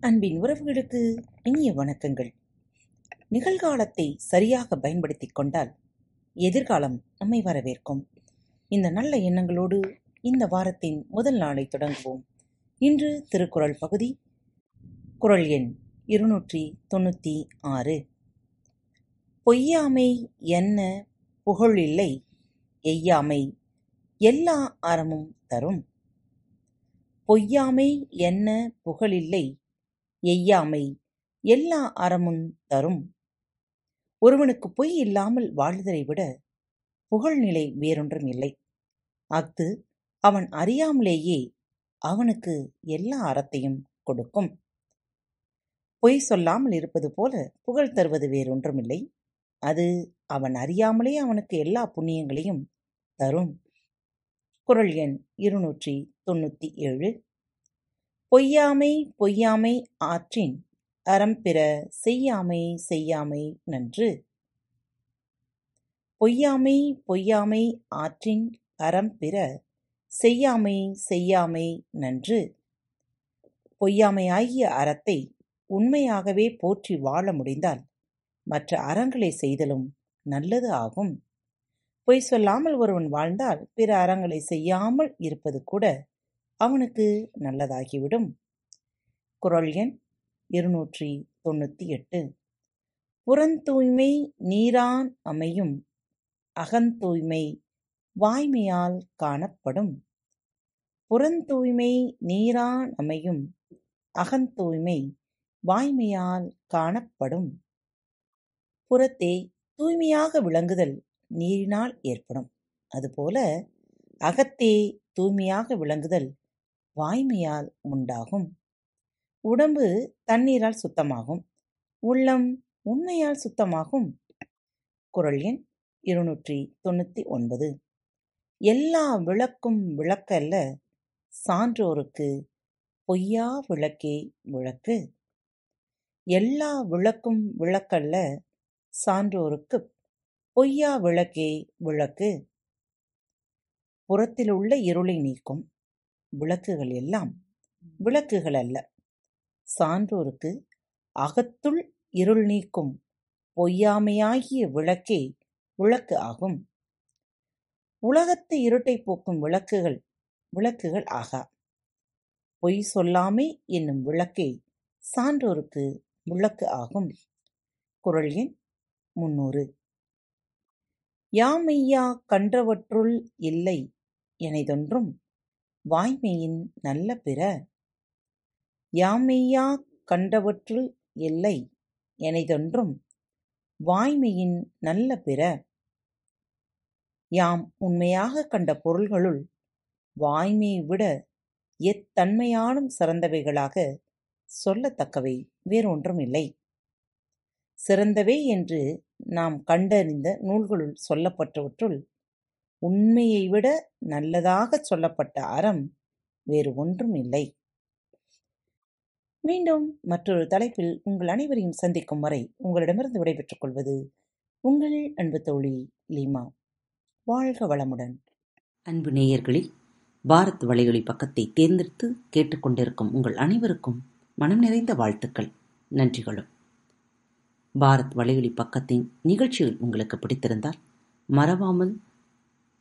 அன்பின் உறவுகளுக்கு இனிய வணக்கங்கள். நிகழ்காலத்தை சரியாக பயன்படுத்திக் கொண்டால் எதிர்காலம் நம்மை வரவேற்கும். இந்த நல்ல எண்ணங்களோடு இந்த வாரத்தின் முதல் நாளை தொடங்குவோம். இன்று திருக்குறள் பகுதி குறள் எண் இருநூற்றி தொண்ணூற்றி ஆறு. பொய்யாமை என்ன புகழில்லை எய்யாமை எல்லா அறமும் தரும். பொய்யாமை என்ன புகழில்லை எய்யாமை எல்லா அறமும் தரும். ஒருவனுக்கு பொய் இல்லாமல் வாழ்தலை விட புகழ்நிலை வேறொன்றும் இல்லை. அஃது அவன் அறியாமலேயே அவனுக்கு எல்லா அறத்தையும் கொடுக்கும். பொய் சொல்லாமல் இருப்பது போல புகழ் தருவது வேறொன்றுமில்லை அது அவன் அறியாமலே அவனுக்கு எல்லா புண்ணியங்களையும் தரும். குரல் எண் இருநூற்றி தொண்ணூற்றி ஏழு. பொய்யாமை பொய்யாமை ஆற்றின் அறம்பிற செய்யாமை செய்யாமை நன்று. பொய்யாமை பொய்யாமை ஆற்றின் அறம்பிற செய்யாமை செய்யாமை நன்று. பொய்யாமையாகிய அறத்தை உண்மையாகவே போற்றி வாழ முடிந்தால் மற்ற அறங்களை செய்தலும் நல்லது ஆகும். பொய் சொல்லாமல் ஒருவன் வாழ்ந்தால் பிற அறங்களை செய்யாமல் இருப்பது கூட அவனுக்கு நல்லதாகிவிடும். குரல் எண் இருநூற்றி தொண்ணூற்றி எட்டு. புறந்தூய்மை நீரான் அமையும் அகந்தூய்மை வாய்மையால் காணப்படும். புறந்தூய்மை நீரான் அமையும் அகந்தூய்மை வாய்மையால் காணப்படும். புறத்தே தூய்மையாக விளங்குதல் நீரினால் ஏற்படும். அதுபோல அகத்தே தூய்மையாக விளங்குதல் வாய்மையால் உண்டாகும். உடம்பு தண்ணீரால் சுத்தமாகும். உள்ளம் உண்மையால் சுத்தமாகும். குறள் எண் இருநூற்றி தொண்ணூற்றி ஒன்பது. எல்லா விளக்கும் விளக்கல்ல சான்றோருக்கு பொய்யா விளக்கே விளக்கு. எல்லா விளக்கும் விளக்கல்ல சான்றோருக்கு பொய்யா விளக்கே விளக்கு. புறத்திலுள்ள இருளை நீக்கும். விளக்குகள் எல்லாம் விளக்குகள் அல்ல. சான்றோருக்கு அகத்துள் இருள் நீக்கும் பொய்யாமையாகிய விளக்கே விளக்கு ஆகும். உலகத்து இருட்டை போக்கும் விளக்குகள் விளக்குகள் ஆகா. பொய் சொல்லாமை என்னும் விளக்கே சான்றோருக்கு விளக்கு ஆகும். குறள் எண் முன்னூறு. யாமையா கன்றவற்றுள் இல்லை எனைதொன்றும் வாய்மையின் நல்ல பிற. யாமெய்யா கண்டவற்றுள் இல்லை எனைதொன்றும் வாய்மையின் நல்ல பிற. யாம் உண்மையாகக் கண்ட பொருள்களுள் வாய்மையை விட எத்தன்மையானும் சிறந்தவைகளாக சொல்லத்தக்கவை வேறொன்றும் இல்லை சிறந்தவை என்று நாம் கண்டறிந்த நூல்களுள் சொல்லப்பட்டவற்றுள் உண்மையை விட நல்லதாகச் சொல்லப்பட்ட அறம் வேறு ஒன்றும் இல்லை. மீண்டும் மற்றொரு தலைப்பில் உங்கள் அனைவரையும் சந்திக்கும் வரை உங்களிடமிருந்து விடைபெற்றுக் கொள்வது உங்கள் அன்பு தோழி லீமா. வாழ்க வளமுடன். அன்பு நேயர்களில் பாரத் வலையொலி பக்கத்தை தேர்ந்தெடுத்து கேட்டுக்கொண்டிருக்கும் உங்கள் அனைவருக்கும் மனம் நிறைந்த வாழ்த்துக்கள் நன்றிகளும். பாரத் வலையொலி பக்கத்தின் நிகழ்ச்சிகள் உங்களுக்கு பிடித்திருந்தால் மறவாமல்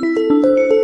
Música